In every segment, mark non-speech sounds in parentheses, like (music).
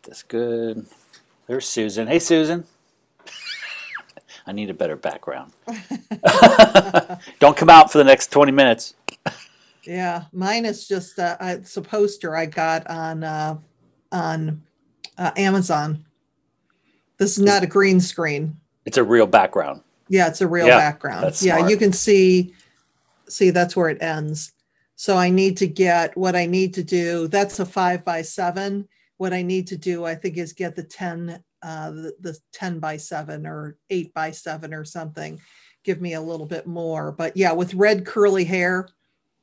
Make this good. There's Susan. Hey, Susan. (laughs) I need a better background. (laughs) Don't come out for the next 20 minutes. Yeah, mine is just uh, it's a poster I got on uh, on uh, Amazon. This is not a green screen. It's a real background. Yeah, it's a real Yeah, background. that's Yeah, smart. you can see see that's where it ends. So I need to get what I need to do. That's a five by seven. What I need to do, I think, is get the 10 uh the, the 10 by seven or eight by seven or something. Give me a little bit more. But yeah, with red curly hair,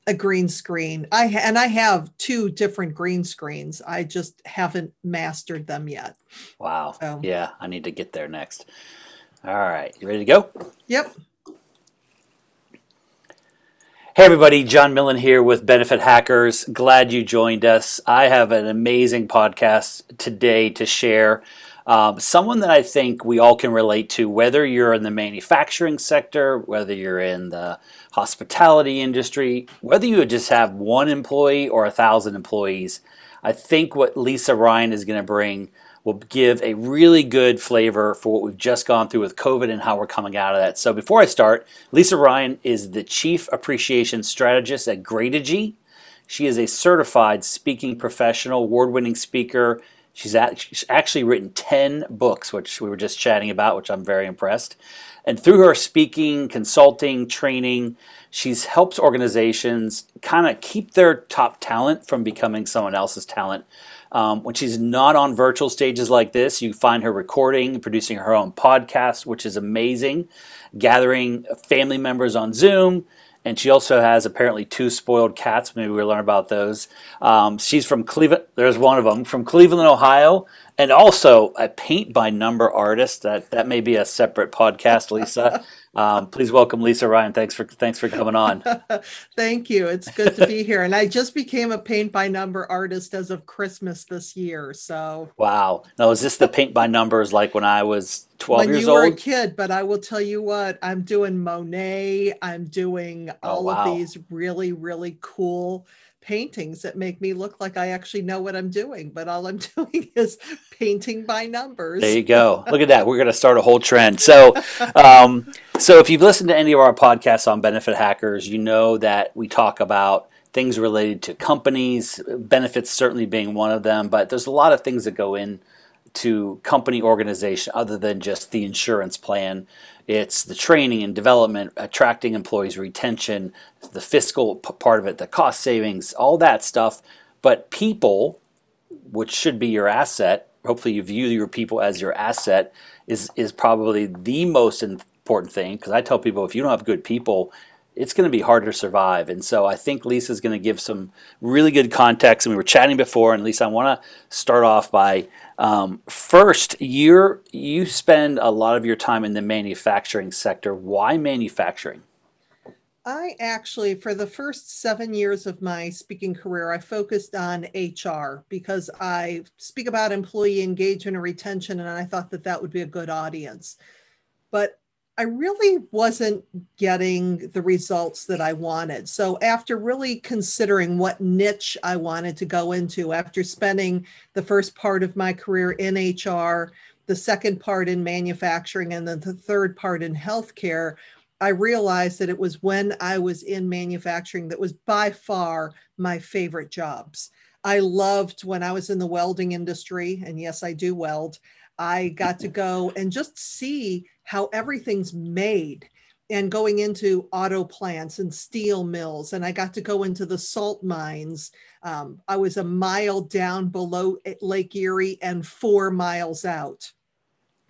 a green screen. I and I have two different green screens. I just haven't mastered them yet. Wow. So- Yeah, I need to get there next. All right. You ready to go? Yep. Hey everybody, John Millen here with Benefit Hackers. Glad you joined us. I have an amazing podcast today to share. Um, someone that I think we all can relate to, whether you're in the manufacturing sector, whether you're in the hospitality industry, whether you just have one employee or a thousand employees. I think what Lisa Ryan is going to bring will give a really good flavor for what we've just gone through with COVID and how we're coming out of that. So before I start, Lisa Ryan is the Chief Appreciation Strategist at Grategy. She is a certified speaking professional, award-winning speaker. She's, she's actually written 10 books, which we were just chatting about, which I'm very impressed. And through her speaking, consulting, training, she's helped organizations kind of keep their top talent from becoming someone else's talent. Um, when she's not on virtual stages like this, you find her recording producing her own podcast, which is amazing, gathering family members on Zoom. And she also has apparently two spoiled cats. Maybe we'll learn about those. Um, she's from Cleveland. There's one of them from Cleveland, Ohio, and also a paint by number artist. That that may be a separate podcast, Lisa. (laughs) Um, please welcome Lisa Ryan. Thanks for thanks for coming on. (laughs) Thank you. It's good to be here. And I just became a paint by number artist as of Christmas this year. So Wow. Now is this the paint by numbers like when I was 12 when years you were a old? kid, but I will tell you what, I'm doing Monet. I'm doing Oh, all wow. of these really, really cool paintings that make me look like I actually know what I'm doing. But all I'm (laughs) doing is painting by numbers. There you go. (laughs) Look at that. We're going to start a whole trend. So, (laughs) um, so if you've listened to any of our podcasts on benefit hackers, you know that we talk about things related to companies, benefits certainly being one of them. But there's a lot of things that go in to company organization other than just the insurance plan. It's the training and development, attracting employees, retention, the fiscal part of it, the cost savings, all that stuff. But people which should be your asset. Hopefully, you view your people as your asset. Is is probably the most important thing because I tell people if you don't have good people, it's going to be hard to survive. And so I think Lisa's going to give some really good context. And we were chatting before, and Lisa, I want to start off by um, first. You're you spend a lot of your time in the manufacturing sector. Why manufacturing? I actually, for the first seven years of my speaking career, I focused on HR because I speak about employee engagement and retention, and I thought that that would be a good audience. But I really wasn't getting the results that I wanted. So, after really considering what niche I wanted to go into, after spending the first part of my career in HR, the second part in manufacturing, and then the third part in healthcare, I realized that it was when I was in manufacturing that was by far my favorite jobs. I loved when I was in the welding industry, and yes, I do weld. I got to go and just see how everything's made and going into auto plants and steel mills. And I got to go into the salt mines. Um, I was a mile down below Lake Erie and four miles out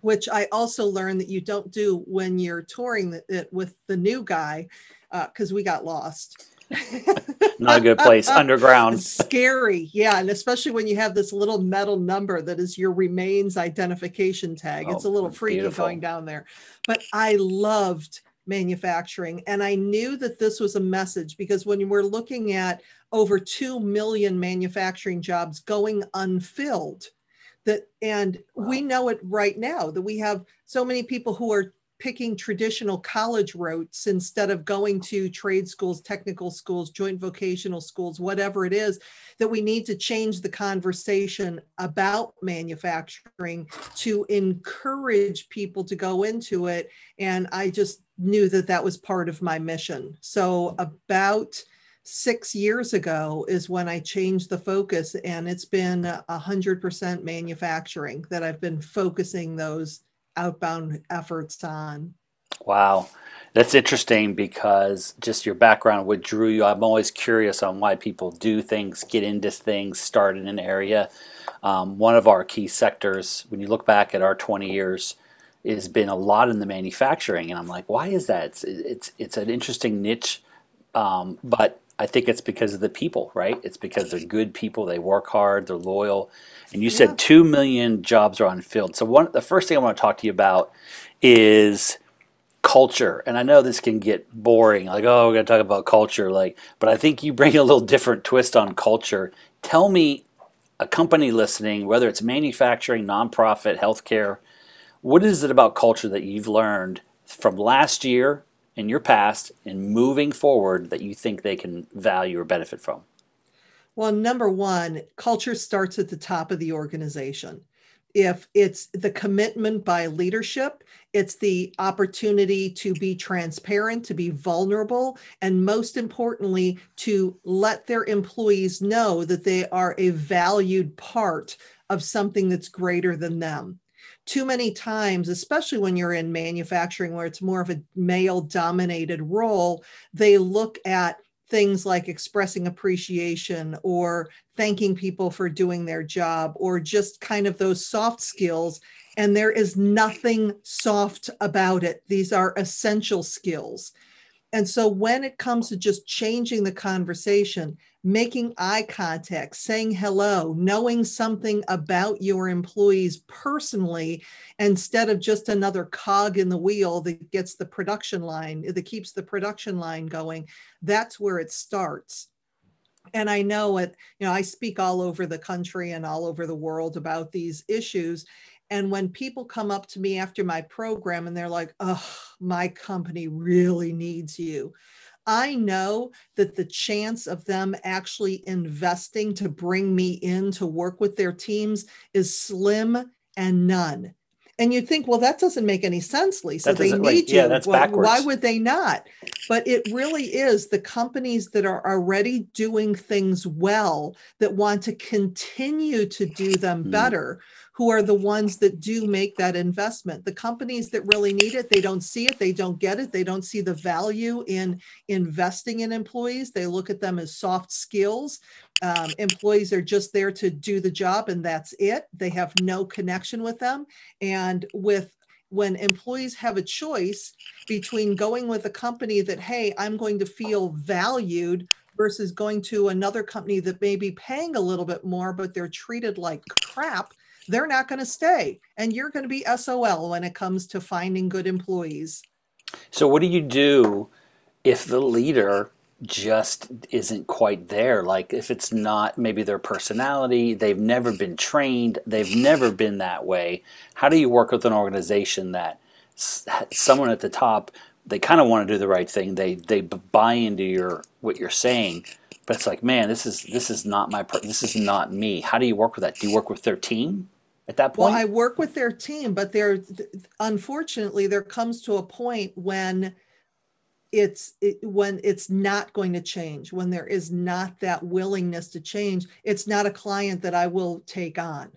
which I also learned that you don't do when you're touring it with the new guy, because we got lost. Not a good place. Underground. (laughs) Scary, yeah, and especially when you have this little metal number that is your remains identification tag. it's a Oh, little freaky beautiful. going down there. But I loved manufacturing, and I knew that this was a message because when we're looking at over two million manufacturing jobs going unfilled, that and we know it right now that we have so many people who are picking traditional college routes instead of going to trade schools, technical schools, joint vocational schools, whatever it is, that we need to change the conversation about manufacturing to encourage people to go into it. And I just knew that that was part of my mission. So, about six years ago is when I changed the focus, and it's been a hundred percent manufacturing that I've been focusing those outbound efforts on. Wow. That's interesting because just your background, what drew you. I'm always curious on why people do things, get into things, start in an area. Um, one of our key sectors, when you look back at our 20 years, has been a lot in the manufacturing, and I'm like, why is that? It's it's it's an interesting niche, um, but I think it's because of the people, right? It's because they're good people. They work hard. They're loyal. And you said two million jobs are unfilled. So one, the first thing I want to talk to you about is culture. And I know this can get boring, like oh, we're going to talk about culture, like. But I think you bring a little different twist on culture. Tell me, a company listening, whether it's manufacturing, nonprofit, healthcare, what is it about culture that you've learned from last year in your past and moving forward that you think they can value or benefit from? Well, number one, culture starts at the top of the organization. If it's the commitment by leadership, it's the opportunity to be transparent, to be vulnerable, and most importantly, to let their employees know that they are a valued part of something that's greater than them too many times, especially when you're in manufacturing where it's more of a male dominated role, they look at things like expressing appreciation or thanking people for doing their job or just kind of those soft skills. And there is nothing soft about it. These are essential skills. And so when it comes to just changing the conversation, making eye contact, saying hello, knowing something about your employees personally, instead of just another cog in the wheel that gets the production line, that keeps the production line going. That's where it starts. And I know it, you know, I speak all over the country and all over the world about these issues. And when people come up to me after my program and they're like, oh, my company really needs you I know that the chance of them actually investing to bring me in to work with their teams is slim and none. And you'd think, well, that doesn't make any sense, Lisa. They need like, you. Yeah, that's well, backwards. Why would they not? But it really is the companies that are already doing things well that want to continue to do them mm. better who are the ones that do make that investment. The companies that really need it, they don't see it, they don't get it, they don't see the value in investing in employees. They look at them as soft skills. Um, employees are just there to do the job and that's it. They have no connection with them. And with when employees have a choice between going with a company that, hey, I'm going to feel valued versus going to another company that may be paying a little bit more, but they're treated like crap, they're not going to stay. And you're going to be SOL when it comes to finding good employees. So, what do you do if the leader just isn't quite there? Like, if it's not maybe their personality, they've never been trained, they've never been that way. How do you work with an organization that someone at the top they kind of want to do the right thing they they buy into your what you're saying but it's like man this is this is not my this is not me how do you work with that do you work with their team at that point? Well, I work with their team, but there, unfortunately, there comes to a point when it's it, when it's not going to change when there is not that willingness to change it's not a client that i will take on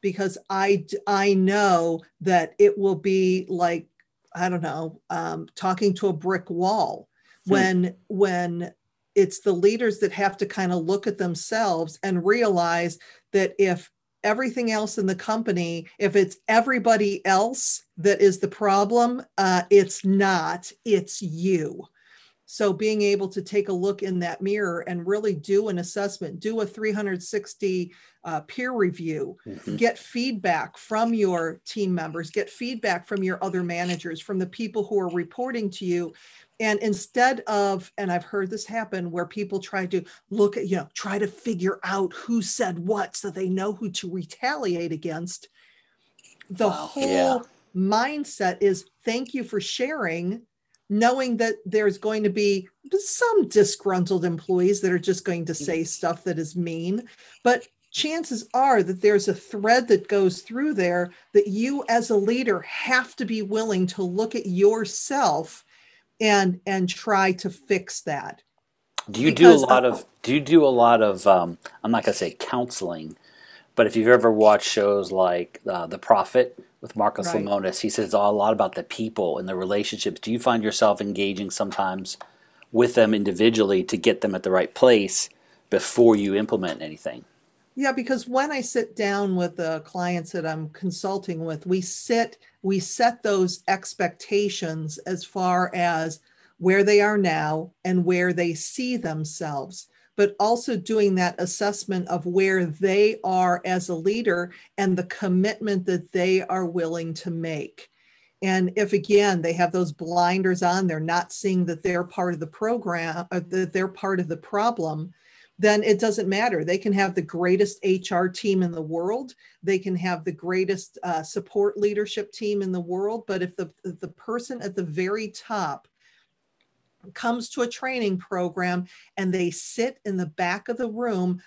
because i i know that it will be like i don't know um, talking to a brick wall hmm. when when it's the leaders that have to kind of look at themselves and realize that if everything else in the company if it's everybody else that is the problem uh, it's not it's you so being able to take a look in that mirror and really do an assessment do a 360 uh, peer review mm-hmm. get feedback from your team members get feedback from your other managers from the people who are reporting to you and instead of and i've heard this happen where people try to look at you know try to figure out who said what so they know who to retaliate against the wow, whole yeah. mindset is thank you for sharing knowing that there's going to be some disgruntled employees that are just going to say stuff that is mean but chances are that there's a thread that goes through there that you as a leader have to be willing to look at yourself and and try to fix that. Do you because do a lot of do you do a lot of um, i'm not going to say counseling but if you've ever watched shows like uh, the profit with marcus right. lemonis he says a lot about the people and the relationships. Do you find yourself engaging sometimes with them individually to get them at the right place before you implement anything? Yeah, because when I sit down with the clients that I'm consulting with, we sit, we set those expectations as far as where they are now and where they see themselves, but also doing that assessment of where they are as a leader and the commitment that they are willing to make. And if again they have those blinders on, they're not seeing that they're part of the program, or that they're part of the problem, then it doesn't matter. They can have the greatest HR team in the world. They can have the greatest uh, support leadership team in the world. But if the, if the person at the very top comes to a training program and they sit in the back of the room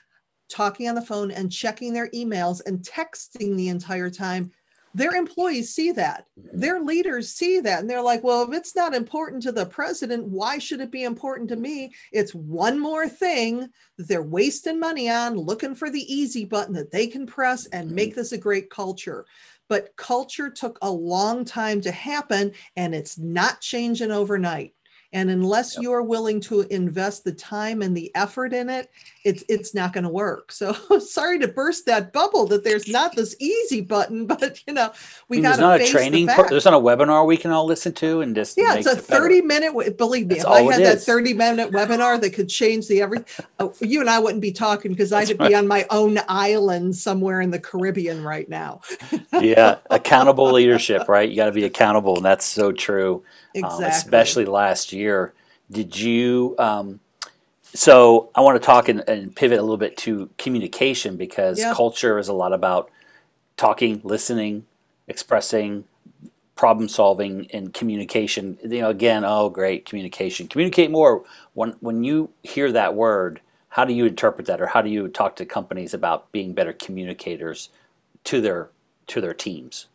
talking on the phone and checking their emails and texting the entire time, their employees see that mm-hmm. their leaders see that and they're like well if it's not important to the president why should it be important to me it's one more thing that they're wasting money on looking for the easy button that they can press and make mm-hmm. this a great culture but culture took a long time to happen and it's not changing overnight and unless yep. you're willing to invest the time and the effort in it, it's it's not going to work. So (laughs) sorry to burst that bubble that there's not this easy button, (laughs) but you know we got to not a training. The pro- there's not a webinar we can all listen to and just yeah, it's a 30 it minute. Believe me, That's if I had that 30 minute webinar that could change the everything, (laughs) oh, you and I wouldn't be talking because I'd right. be on my own island somewhere in the Caribbean right now. yeah, accountable leadership, right? You got to be accountable, and that's so true. Um, exactly. Especially last year. Did you? Um, so I want to talk and, and, pivot a little bit to communication because yeah. culture is a lot about talking, listening, expressing, problem solving, and communication. You know, again, oh, great communication. Communicate more. When when you hear that word, how do you interpret that, or how do you talk to companies about being better communicators to their to their teams?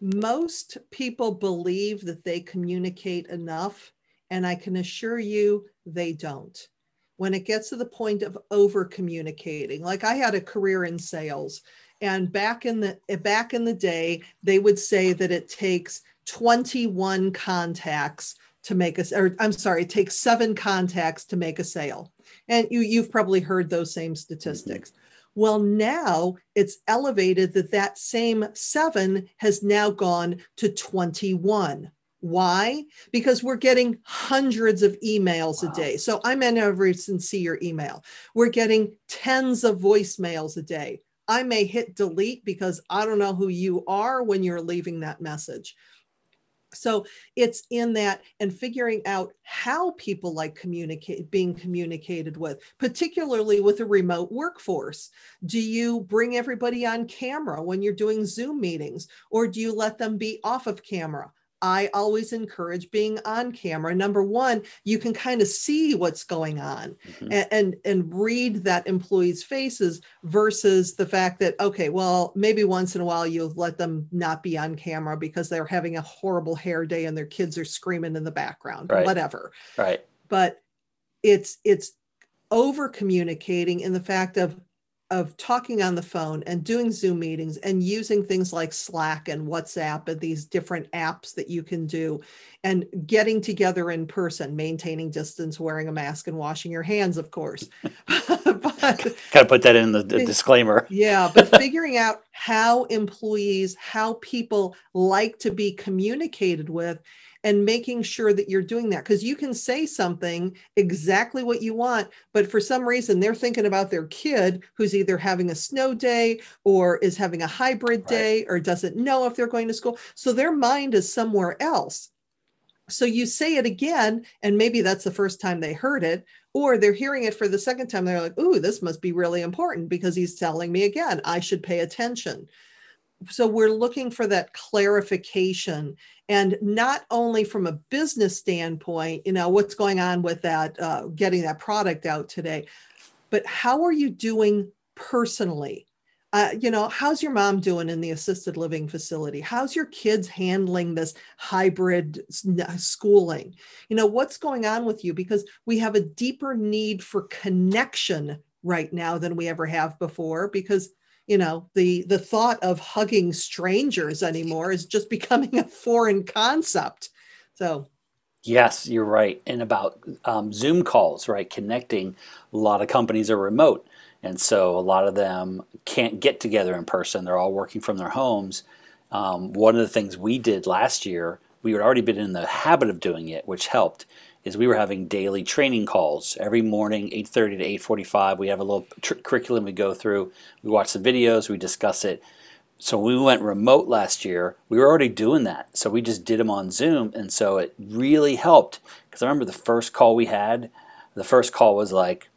Most people believe that they communicate enough, and I can assure you they don't. When it gets to the point of over communicating, like I had a career in sales, and back in the back in the day, they would say that it takes 21 contacts to make us or I'm sorry, it takes seven contacts to make a sale. And you you've probably heard those same statistics. Mm-hmm. Well, now it's elevated that that same seven has now gone to 21. Why? Because we're getting hundreds of emails wow. a day. So I'm in see your email. We're getting tens of voicemails a day. I may hit delete because I don't know who you are when you're leaving that message. So it's in that and figuring out how people like communicate being communicated with, particularly with a remote workforce. Do you bring everybody on camera when you're doing Zoom meetings or do you let them be off of camera? I always encourage being on camera. Number one, you can kind of see what's going on mm-hmm. and, and, and read that employee's faces versus the fact that okay, well, maybe once in a while you'll let them not be on camera because they're having a horrible hair day and their kids are screaming in the background, right. whatever. Right. But it's it's over communicating in the fact of of talking on the phone and doing Zoom meetings and using things like Slack and WhatsApp and these different apps that you can do and getting together in person, maintaining distance, wearing a mask and washing your hands, of course. (laughs) but gotta put that in the, the disclaimer. yeah, but figuring out how employees, how people like to be communicated with and making sure that you're doing that because you can say something exactly what you want but for some reason they're thinking about their kid who's either having a snow day or is having a hybrid day right. or doesn't know if they're going to school. So their mind is somewhere else. So you say it again and maybe that's the first time they heard it or they're hearing it for the second time they're like ooh this must be really important because he's telling me again i should pay attention so we're looking for that clarification. And not only from a business standpoint you know what's going on with that uh, getting that product out today but how are you doing personally? Uh, you know how's your mom doing in the assisted living facility? How's your kids handling this hybrid schooling? You know what's going on with you? Because we have a deeper need for connection right now than we ever have before because you know the the thought of hugging strangers anymore is just (laughs) becoming a foreign concept. So yes you're right. And about um, zoom calls right? Connecting a lot of companies are remote. And so a lot of them can't get together in person. They're all working from their homes. Um, one of the things we did last year we had already been in the habit of doing it which helped is we were having daily training calls. Every morning 8.30 to 8.45 we have a little tr- curriculum we go through. We watch the videos we discuss it. So we went remote last year we were already doing that. So we just did them on zoom and so it really helped. Because i remember the first call we had the first call was like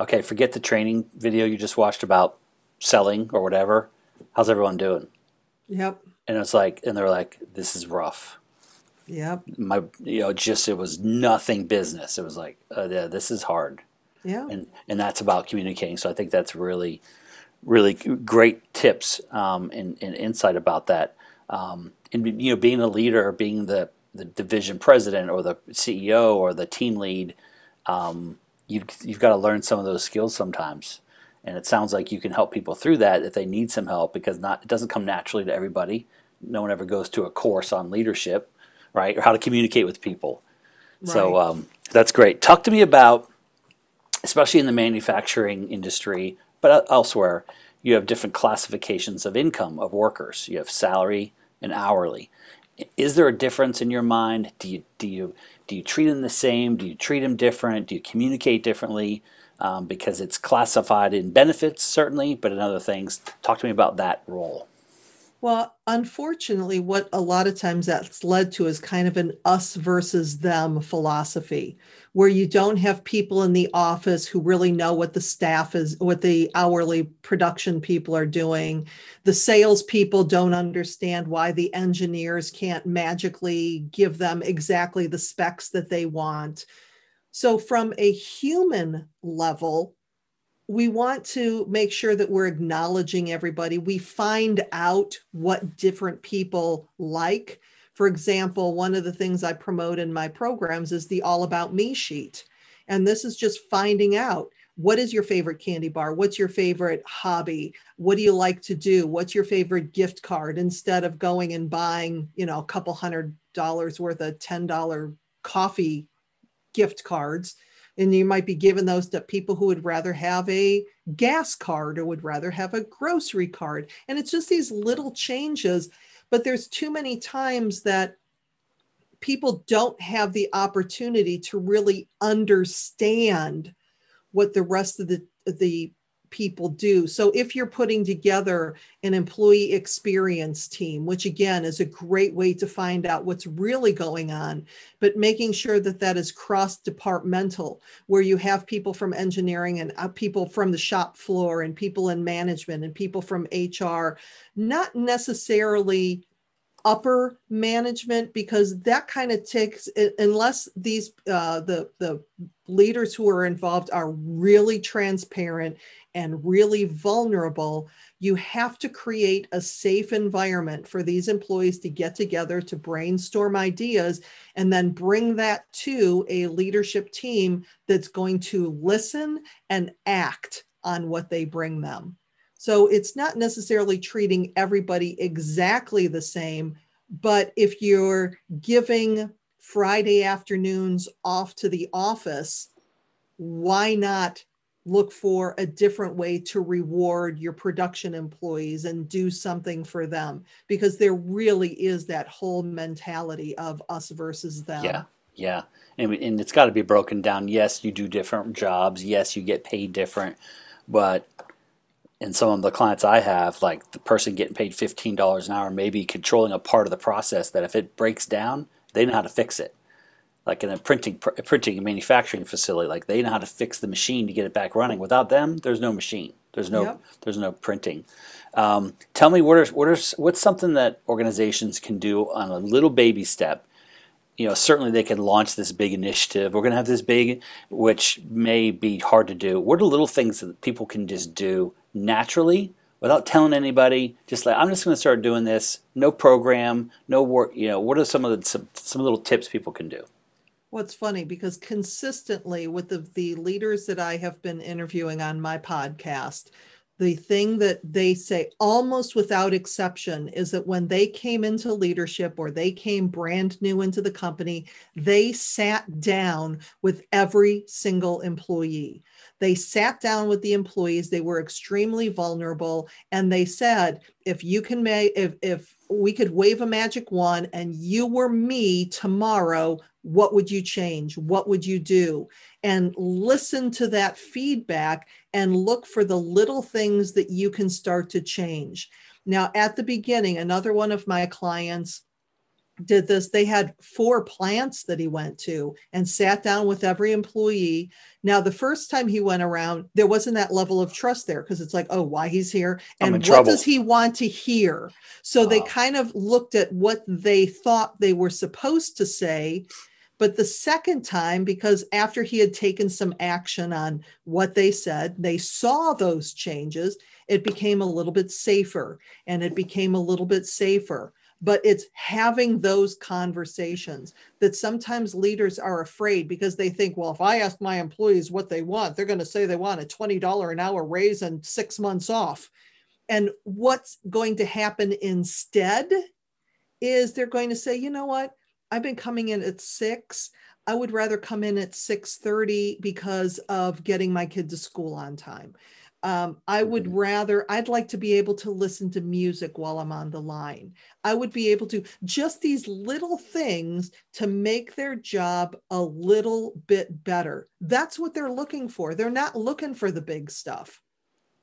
okay forget the training video you just watched about selling or whatever. How's everyone doing? Yep. And it's like and they're like this is rough Yep. My, you know, just it was nothing business. It was like, uh, yeah, this is hard. Yeah. And and that's about communicating. So I think that's really, really great tips um, and, and insight about that. Um, and you know, being a leader, being the the division president or the CEO or the team lead, um, you've you've got to learn some of those skills sometimes. And it sounds like you can help people through that if they need some help because not it doesn't come naturally to everybody. No one ever goes to a course on leadership right? Or how to communicate with people. Right. So um, that's great. Talk to me about, especially in the manufacturing industry, but elsewhere, you have different classifications of income of workers. You have salary and hourly. Is there a difference in your mind? Do you do you do you treat them the same? Do you treat them different? Do you communicate differently? Um, because it's classified in benefits certainly, but in other things. Talk to me about that role. Well, unfortunately, what a lot of times that's led to is kind of an us versus them philosophy, where you don't have people in the office who really know what the staff is, what the hourly production people are doing. The salespeople don't understand why the engineers can't magically give them exactly the specs that they want. So, from a human level, we want to make sure that we're acknowledging everybody. We find out what different people like. For example, one of the things I promote in my programs is the All About Me sheet. And this is just finding out what is your favorite candy bar? What's your favorite hobby? What do you like to do? What's your favorite gift card? Instead of going and buying, you know, a couple hundred dollars worth of $10 coffee gift cards, and you might be giving those to people who would rather have a gas card or would rather have a grocery card. And it's just these little changes but there's too many times that people don't have the opportunity to really understand what the rest of the the people do. So if you're putting together an employee experience team, which again is a great way to find out what's really going on, but making sure that that is cross departmental, where you have people from engineering and uh, people from the shop floor and people in management and people from HR, not necessarily upper management because that kind of takes unless these uh, the the leaders who are involved are really transparent and really vulnerable, you have to create a safe environment for these employees to get together to brainstorm ideas and then bring that to a leadership team that's going to listen and act on what they bring them. So it's not necessarily treating everybody exactly the same, but if you're giving Friday afternoons off to the office, why not look for a different way to reward your production employees and do something for them because there really is that whole mentality of us versus them. Yeah, yeah. And, and it's got to be broken down. Yes, you do different jobs. Yes, you get paid different. But in some of the clients I have, like the person getting paid $15 an hour, maybe controlling a part of the process that if it breaks down, they know how to fix it like in a printing printing and manufacturing facility like they know how to fix the machine to get it back running without them there's no machine There's no yep. there's no printing. Um, tell me what are what are what's something that organizations can do on a little baby step. You know, certainly they can launch this big initiative. We're going to have this big, which may be hard to do. What are little things that people can just do naturally without telling anybody? Just like I'm just going to start doing this. No program, no work. You know, what are some of the some, some little tips people can do? What's funny because consistently with the, the leaders that I have been interviewing on my podcast, the thing that they say almost without exception is that when they came into leadership or they came brand new into the company, they sat down with every single employee. They sat down with the employees, they were extremely vulnerable, and they said, if you can make if if we could wave a magic wand and you were me tomorrow, what would you change? What would you do? And listen to that feedback and look for the little things that you can start to change. Now, at the beginning, another one of my clients did this. They had four plants that he went to and sat down with every employee. Now, the first time he went around, there wasn't that level of trust there because it's like, oh, why he's here and what trouble. does he want to hear? So they ah. kind of looked at what they thought they were supposed to say but the second time, because after he had taken some action on what they said, they saw those changes, it became a little bit safer and it became a little bit safer. But it's having those conversations that sometimes leaders are afraid because they think, well, if I ask my employees what they want, they're going to say they want a $20 an hour raise and six months off. And what's going to happen instead is they're going to say, you know what? I've been coming in at six. I would rather come in at 6:30 because of getting my kid to school on time. Um, I would mm-hmm. rather, I'd like to be able to listen to music while I'm on the line. I would be able to just these little things to make their job a little bit better. That's what they're looking for. They're not looking for the big stuff.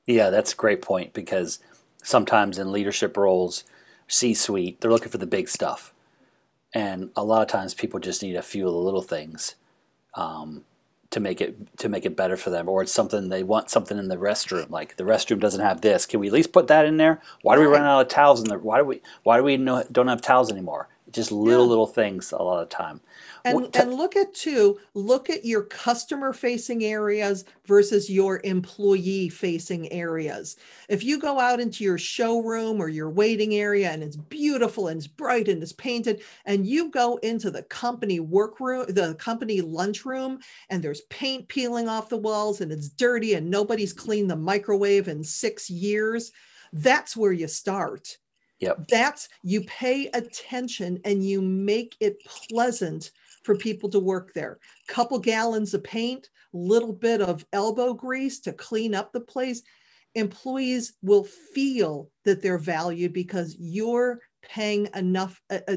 Yeah, that's a great point because sometimes in leadership roles, C suite, they're looking for the big stuff and a lot of times people just need a few of the little things um, to make it to make it better for them. Or it's something they want something in the restroom like the restroom doesn't have this. Can we at least put that in there? Why do we run out of towels in there why do we why do we know, don't have towels anymore just little yeah. little things a lot of time. And, and look at two look at your customer facing areas versus your employee facing areas. If you go out into your showroom or your waiting area and it's beautiful and it's bright and it's painted and you go into the company workroom the company lunchroom and there's paint peeling off the walls and it's dirty and nobody's cleaned the microwave in six years that's where you start Yep. That's you pay attention and you make it pleasant for people to work there. Couple gallons of paint, little bit of elbow grease to clean up the place. Employees will feel that they're valued because you're paying enough uh,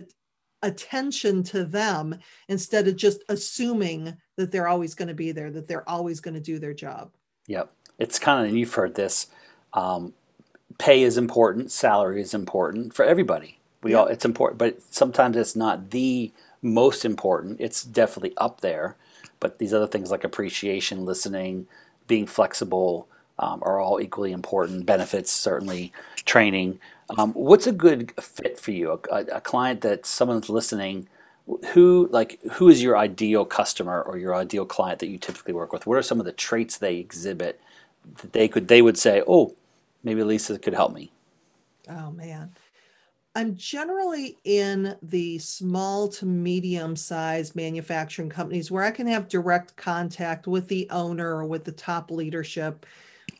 attention to them instead of just assuming that they're always going to be there, that they're always going to do their job. Yep. It's kind of, and you've heard this, um, pay is important, salary is important for everybody. We yep. all, it's important, but sometimes it's not the most important. It's definitely up there, but these other things like appreciation, listening, being flexible um, are all equally important. Benefits, certainly, training. Um, what's a good fit for you? A, a, client that someone's listening. Who like who is your ideal customer or your ideal client that you typically work with? What are some of the traits they exhibit that they could they would say, oh, maybe Lisa could help me? Oh man. I'm generally in the small to medium sized manufacturing companies where I can have direct contact with the owner or with the top leadership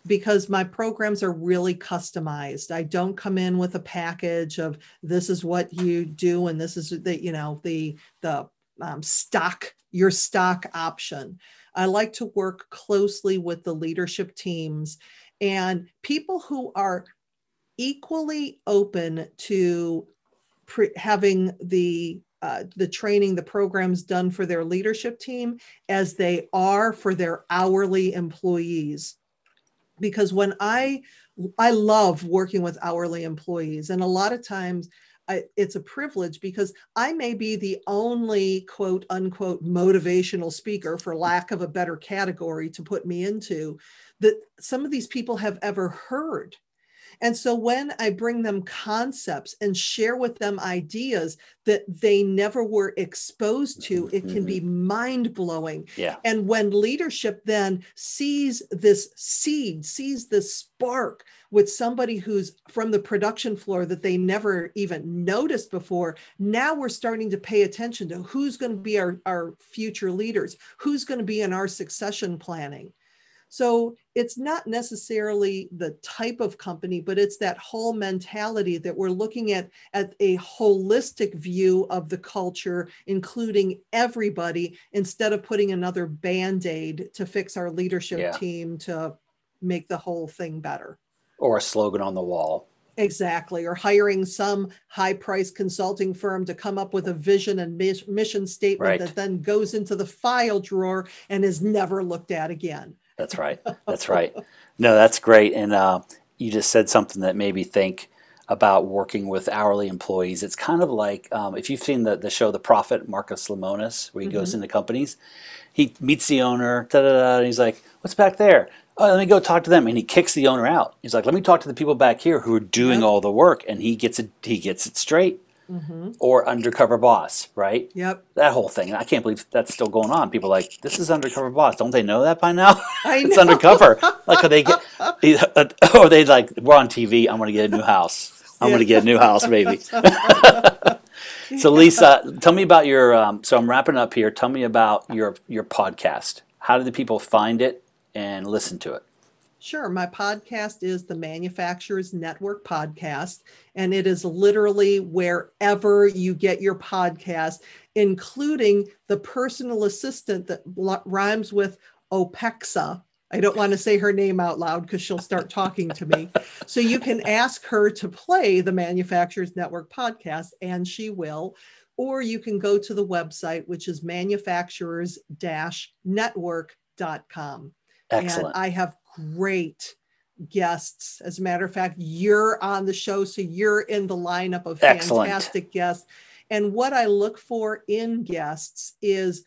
because my programs are really customized. I don't come in with a package of this is what you do and this is the you know the the um, stock your stock option. I like to work closely with the leadership teams and people who are equally open to pre- having the uh, the training, the programs done for their leadership team as they are for their hourly employees. Because when I I love working with hourly employees, and a lot of times I, it's a privilege because I may be the only quote unquote motivational speaker, for lack of a better category to put me into, that some of these people have ever heard. And so when I bring them concepts and share with them ideas that they never were exposed to, it can be mm-hmm. mind blowing. Yeah. And when leadership then sees this seed, sees this spark with somebody who's from the production floor that they never even noticed before, now we're starting to pay attention to who's going to be our, our future leaders, who's going to be in our succession planning. So it's not necessarily the type of company, but it's that whole mentality that we're looking at at a holistic view of the culture, including everybody, instead of putting another band-aid to fix our leadership Yeah. team to make the whole thing better. Or a slogan on the wall. Exactly. Or hiring some high priced consulting firm to come up with a vision and mission statement Right. that then goes into the file drawer and is never looked at again. That's right. That's right. No, that's great. And uh, you just said something that made me think about working with hourly employees. It's kind of like um, if you've seen the, the show The Profit, Marcus Lemonis, where he goes into companies, he meets the owner, da, da, da, and he's like, What's back there? Oh, let me go talk to them. And he kicks the owner out. He's like, Let me talk to the people back here who are doing Yep. all the work. And he gets it, he gets it straight. Mm-hmm. Or undercover boss, right? Yep. That whole thing. And I can't believe that's still going on. People are like, this is undercover boss. Don't they know that by now? (laughs) It's undercover. Like, are they get, (laughs) uh, uh, or they like, we're on TV. I'm going to get a new house. I'm going to get a new house, maybe. (laughs) so, Lisa, tell me about your. Um, so, I'm wrapping up here. Tell me about your your podcast. How do the people find it and listen to it? Sure. My podcast is the Manufacturers Network podcast, and it is literally wherever you get your podcast, including the personal assistant that rhymes with OPEXA. I don't want to say her name out loud because she'll start talking to me. So you can ask her to play the Manufacturers Network podcast, and she will. Or you can go to the website, which is manufacturers network.com. Excellent. And I have great guests. As a matter of fact, you're on the show, so you're in the lineup of Excellent. fantastic guests. And what I look for in guests is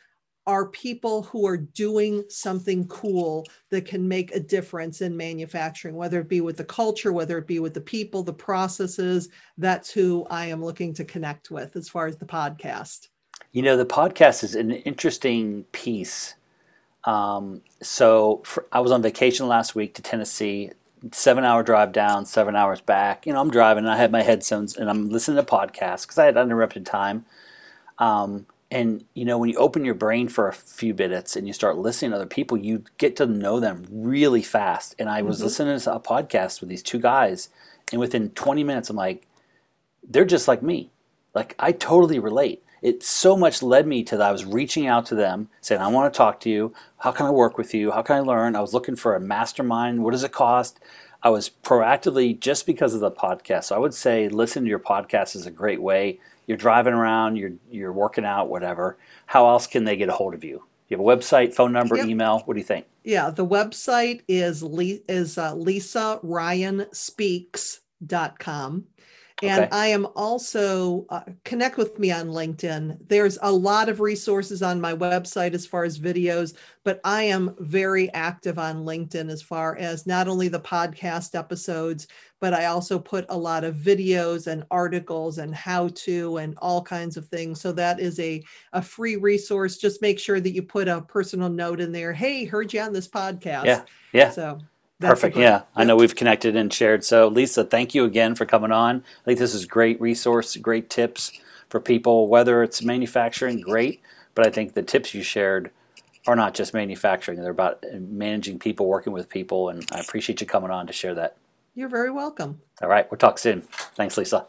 are people who are doing something cool that can make a difference in manufacturing, whether it be with the culture, whether it be with the people, the processes. That's who I am looking to connect with as far as the podcast. You know, the podcast is an interesting piece. Um, so for, I was on vacation last week to Tennessee, seven hour drive down, seven hours back. You know, I'm driving and I had my headphones and I'm listening to podcasts because I had uninterrupted time. Um, and you know, when you open your brain for a few minutes and you start listening to other people, you get to know them really fast. And I was Mhm. listening to a podcast with these two guys, and within 20 minutes, I'm like, they're just like me. Like I totally relate. It so much led me to that. I was reaching out to them, saying, "I want to talk to you. How can I work with you? How can I learn?" I was looking for a mastermind. What does it cost? I was proactively just because of the podcast. So I would say listen to your podcast is a great way. You're driving around, you're you're working out, whatever. How else can they get a hold of you? You have a website, phone number, Yep. email. What do you think? Yeah, the website is Le- is uh, Lisa Ryan Speaks.com. And Okay. I am also uh, connect with me on LinkedIn. There's a lot of resources on my website as far as videos, but I am very active on LinkedIn as far as not only the podcast episodes, but I also put a lot of videos and articles and how to and all kinds of things. So that is a, a free resource. Just make sure that you put a personal note in there. Hey, heard you on this podcast. Yeah, yeah. So that's Perfect. great- Yeah, I know we've connected and shared. So, Lisa, thank you again for coming on. I think this is great resource, great tips for people, whether it's manufacturing, great. But I think the tips you shared are not just manufacturing; they're about managing people, working with people, and I appreciate you coming on to share that. You're very welcome. All right, we'll talk soon. Thanks, Lisa.